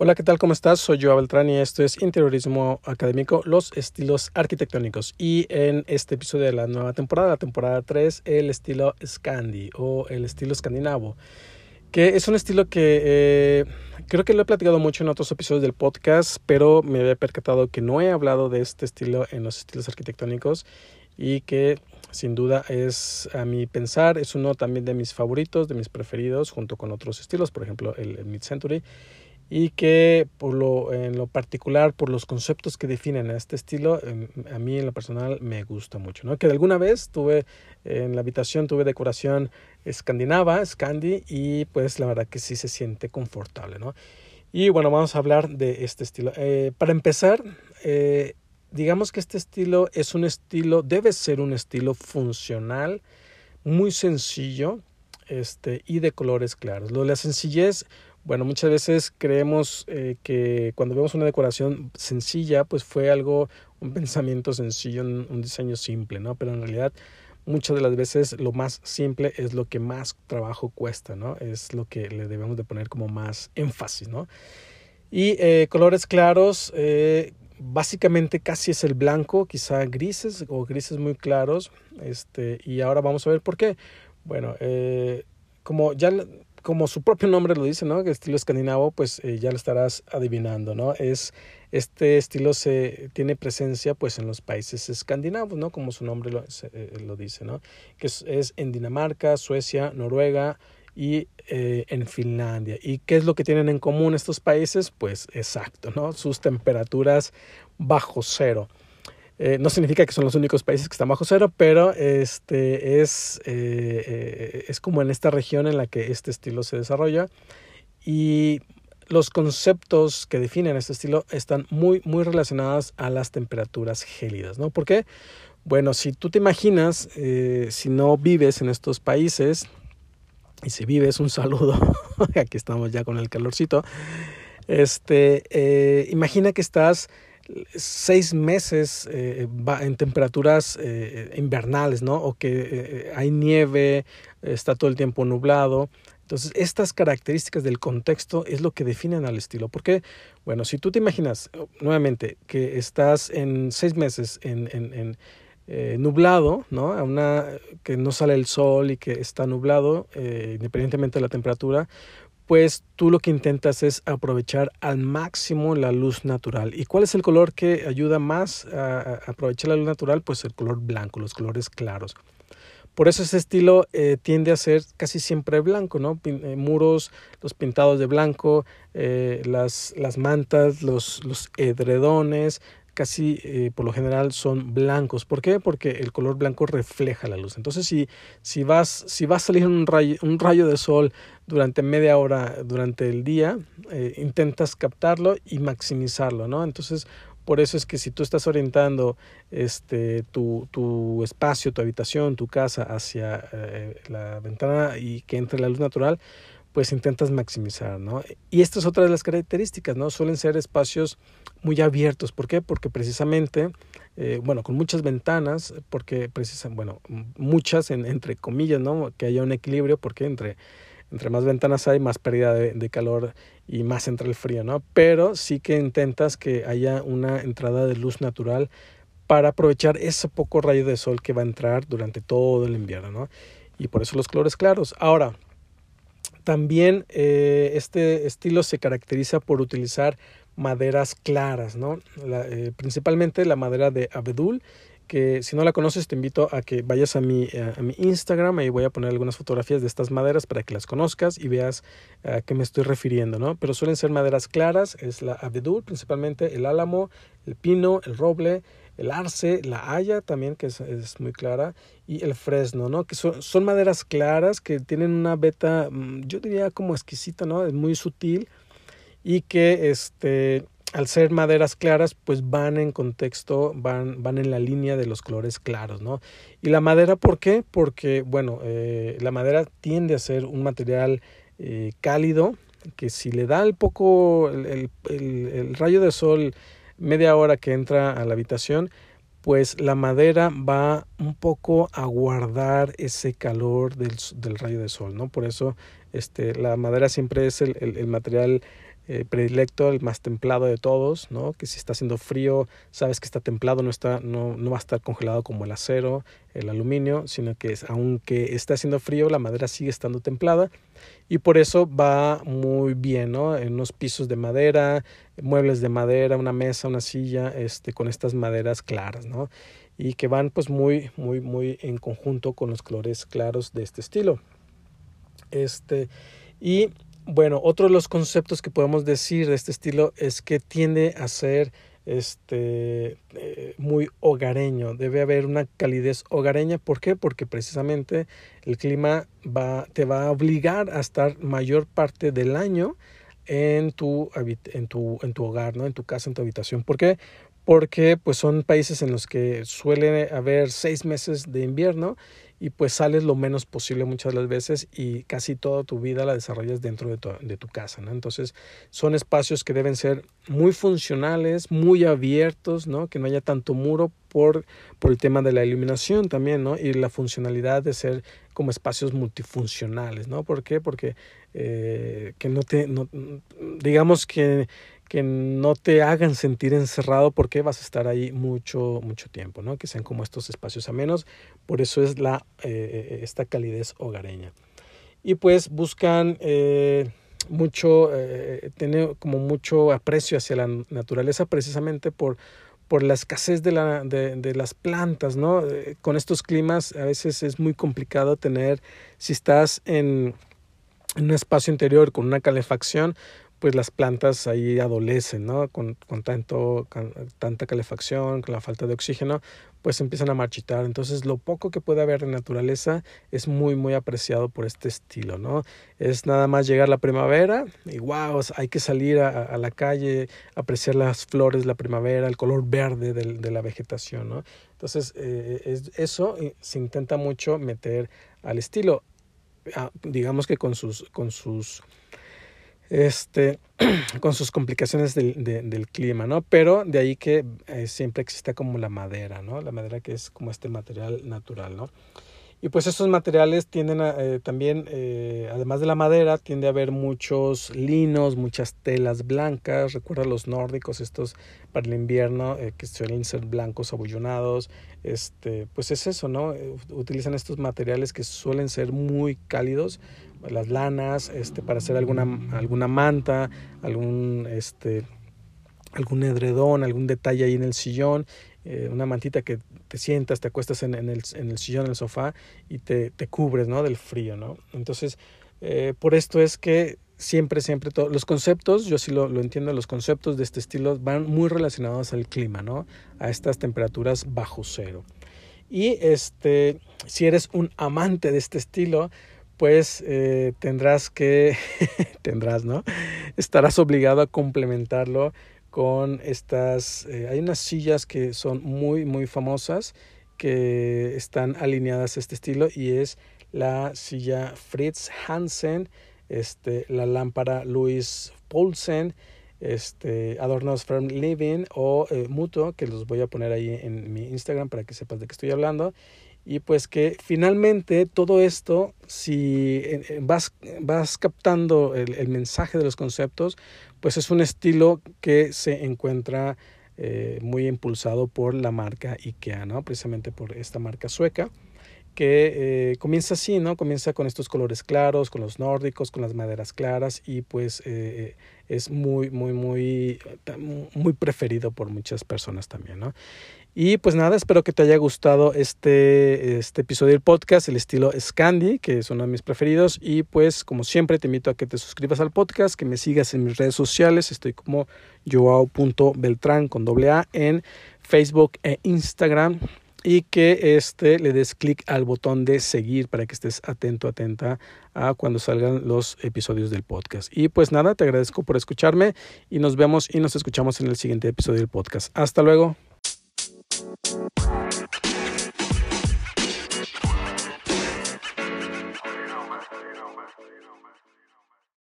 Hola, ¿qué tal? ¿Cómo estás? Soy Joa Beltrán y esto es Interiorismo Académico, los estilos arquitectónicos. Y en este episodio de la nueva temporada, la temporada 3, el estilo Scandi o el estilo escandinavo, que es un estilo que eh, creo que lo he platicado mucho en otros episodios del podcast, pero me había percatado que no he hablado de este estilo en los estilos arquitectónicos y que sin duda es a mi pensar es uno también de mis favoritos, de mis preferidos, junto con otros estilos, por ejemplo el, el Mid-Century y que por lo, en lo particular, por los conceptos que definen a este estilo, em, a mí en lo personal me gusta mucho. ¿no? Que de alguna vez tuve en la habitación, tuve decoración escandinava, Scandi, y pues la verdad que sí se siente confortable. ¿no? Y bueno, vamos a hablar de este estilo. Eh, para empezar, eh, digamos que este estilo es un estilo, debe ser un estilo funcional, muy sencillo este, y de colores claros. Lo de la sencillez bueno, muchas veces creemos eh, que cuando vemos una decoración sencilla, pues fue algo, un pensamiento sencillo, un, diseño simple, ¿no? Pero en realidad muchas de las veces lo más simple es lo que más trabajo cuesta, ¿no? Es lo que le debemos de poner como más énfasis, ¿no? Y eh, colores claros, eh, básicamente casi es el blanco, quizá grises o grises muy claros, este, y ahora vamos a ver por qué. Bueno, como ya como su propio nombre lo dice, ¿no? Que estilo escandinavo, pues eh, ya lo estarás adivinando, ¿no? Es este estilo se tiene presencia pues en los países escandinavos, ¿no? Como su nombre lo, eh, dice, ¿no? Que es, es, en Dinamarca, Suecia, Noruega y eh, en Finlandia. ¿Y qué es lo que tienen en común estos países? Pues exacto, ¿no? Sus temperaturas bajo cero. Eh, no significa que son los únicos países que están bajo cero, pero este es, eh, eh, es como en esta región en la que este estilo se desarrolla. Y los conceptos que definen este estilo están muy, muy relacionados a las temperaturas gélidas, ¿no? ¿Por qué? Bueno, si tú te imaginas, si no vives en estos países, y si vives, un saludo, aquí estamos ya con el calorcito, este, imagina que estás seis meses eh, en temperaturas eh, invernales, ¿no? O que eh, hay nieve, está todo el tiempo nublado. Entonces, estas características del contexto es lo que definen al estilo. Porque, bueno, si tú te imaginas, nuevamente, que estás en seis meses en, en, en nublado, ¿no? A una, que no sale el sol y que está nublado, independientemente de la temperatura, pues tú lo que intentas es aprovechar al máximo la luz natural. ¿Y cuál es el color que ayuda más a, aprovechar la luz natural? Pues el color blanco, los colores claros. Por eso ese estilo eh, tiende a ser casi siempre blanco, ¿no? Eh, muros, los pintados de blanco, eh, las, las mantas, los, los edredones, casi eh, por lo general son blancos. ¿Por qué? Porque el color blanco refleja la luz. Entonces, si, si, vas, si va a salir un rayo, un rayo de sol durante media hora durante el día, eh, intentas captarlo y maximizarlo, ¿no? Entonces, por eso es que si tú estás orientando este, tu, tu espacio, tu habitación, tu casa hacia eh, la ventana y que entre la luz natural, pues intentas maximizar, ¿no? Y esta es otra de las características, ¿no? Suelen ser espacios muy abiertos. ¿Por qué? Porque precisamente, eh, bueno, con muchas ventanas, porque precisamente, bueno, muchas, en, entre comillas, ¿no? Que haya un equilibrio, porque entre, entre más ventanas hay, más pérdida de, de, calor y más entra el frío, ¿no? Pero sí que intentas que haya una entrada de luz natural para aprovechar ese poco rayo de sol que va a entrar durante todo el invierno, ¿no? Y por eso los colores claros. Ahora, también eh, este estilo se caracteriza por utilizar maderas claras, ¿no? Eh, principalmente la madera de abedul, que si no la conoces te invito a que vayas a mi, a, a mi Instagram, ahí voy a poner algunas fotografías de estas maderas para que las conozcas y veas a qué me estoy refiriendo, ¿no? Pero suelen ser maderas claras, es la abedul, principalmente el álamo, el pino, el roble, el arce, la haya también, que es, es, muy clara, y el fresno, ¿no? Que son, son, maderas claras que tienen una beta, mm, yo diría como exquisita, ¿no? Es muy sutil y que este, al ser maderas claras, pues van en contexto, van, van en la línea de los colores claros, ¿no? Y la madera, ¿por qué? Porque, bueno, eh, la madera tiende a ser un material eh, cálido, que si le da el poco, el, el, el, el rayo de sol, media hora que entra a la habitación, pues la madera va un poco a guardar ese calor del, del rayo de sol, ¿no? Por eso este, la madera siempre es el, el, el material eh, predilecto, el más templado de todos, ¿no? Que si está haciendo frío, sabes que está templado, no, está, no, no va a estar congelado como el acero, el aluminio, sino que aunque esté haciendo frío, la madera sigue estando templada y por eso va muy bien, ¿no? En unos pisos de madera, muebles de madera, una mesa, una silla, este, con estas maderas claras, ¿no? Y que van pues muy, muy, muy en conjunto con los colores claros de este estilo. Este, y bueno, otro de los conceptos que podemos decir de este estilo es que tiende a ser este, eh, muy hogareño. Debe haber una calidez hogareña. ¿Por qué? Porque precisamente el clima va, te va a obligar a estar mayor parte del año en tu, en tu, en tu hogar, ¿no? en tu casa, en tu habitación. ¿Por qué? Porque pues, son países en los que suele haber seis meses de invierno y pues sales lo menos posible muchas las veces y casi toda tu vida la desarrollas dentro de tu, de tu casa, ¿no? Entonces son espacios que deben ser muy funcionales, muy abiertos, ¿no? Que no haya tanto muro por, por el tema de la iluminación también, ¿no? Y la funcionalidad de ser como espacios multifuncionales, ¿no? ¿Por qué? Porque eh, que no te, digamos que que no te hagan sentir encerrado porque vas a estar ahí mucho, mucho tiempo, ¿no? Que sean como estos espacios a menos. Por eso es la, eh, esta calidez hogareña. Y pues buscan eh, mucho, eh, tener como mucho aprecio hacia la naturaleza precisamente por, por la escasez de, la, de, las plantas, ¿no? Con estos climas a veces es muy complicado tener, si estás en un espacio interior con una calefacción, pues las plantas ahí adolecen, ¿no? Con, con, tanto, tanta calefacción, con la falta de oxígeno, pues empiezan a marchitar. Entonces lo poco que puede haber de naturaleza es muy, muy apreciado por este estilo, ¿no? Es nada más llegar la primavera y wow, hay que salir a, la calle, apreciar las flores, la primavera, el color verde de, de la vegetación, ¿no? Entonces eh, es, eso se intenta mucho meter al estilo. Ah, digamos que con sus, con sus este, con sus complicaciones del, del, clima, ¿no? Pero de ahí que eh, siempre exista como la madera, ¿no? La madera que es como este material natural, ¿no? Y pues estos materiales tienden a, eh, también, eh, además de la madera, tiende a haber muchos linos, muchas telas blancas. Recuerda los nórdicos, estos para el invierno, que suelen ser blancos abullonados. Este, pues es eso, ¿no? Utilizan estos materiales que suelen ser muy cálidos, las lanas, este, para hacer alguna, alguna manta, algún, este, algún edredón, algún detalle ahí en el sillón, eh, una mantita que te sientas, te acuestas en, el, en, el, sillón, en el sofá y te, te cubres, ¿no? Del frío, ¿no? Entonces, eh, por esto es que siempre, siempre, todos los conceptos, yo sí lo, lo, entiendo, los conceptos de este estilo van muy relacionados al clima, ¿no? A estas temperaturas bajo cero. Y este, si eres un amante de este estilo, pues eh, tendrás que, tendrás, ¿no? Estarás obligado a complementarlo con estas, eh, hay unas sillas que son muy, muy famosas que están alineadas a este estilo y es la silla Fritz Hansen, este, la lámpara Louis Poulsen, este, Adornos Firm Living o eh, Mutuo, que los voy a poner ahí en mi Instagram para que sepas de qué estoy hablando y pues que finalmente todo esto, si vas, vas captando el, mensaje de los conceptos, pues es un estilo que se encuentra eh, muy impulsado por la marca IKEA, ¿no? Precisamente por esta marca sueca que eh, comienza así, ¿no? Comienza con estos colores claros, con los nórdicos, con las maderas claras y pues eh, es muy, muy, muy, muy preferido por muchas personas también. Y pues nada, espero que te haya gustado este, este episodio del podcast, el estilo Scandi, que es uno de mis preferidos. Y pues como siempre te invito a que te suscribas al podcast, que me sigas en mis redes sociales. Estoy como joao.beltrán con doble A en Facebook e Instagram. Y que este, le des clic al botón de seguir para que estés atento, atenta a cuando salgan los episodios del podcast. Y pues nada, te agradezco por escucharme y nos vemos y nos escuchamos en el siguiente episodio del podcast. Hasta luego.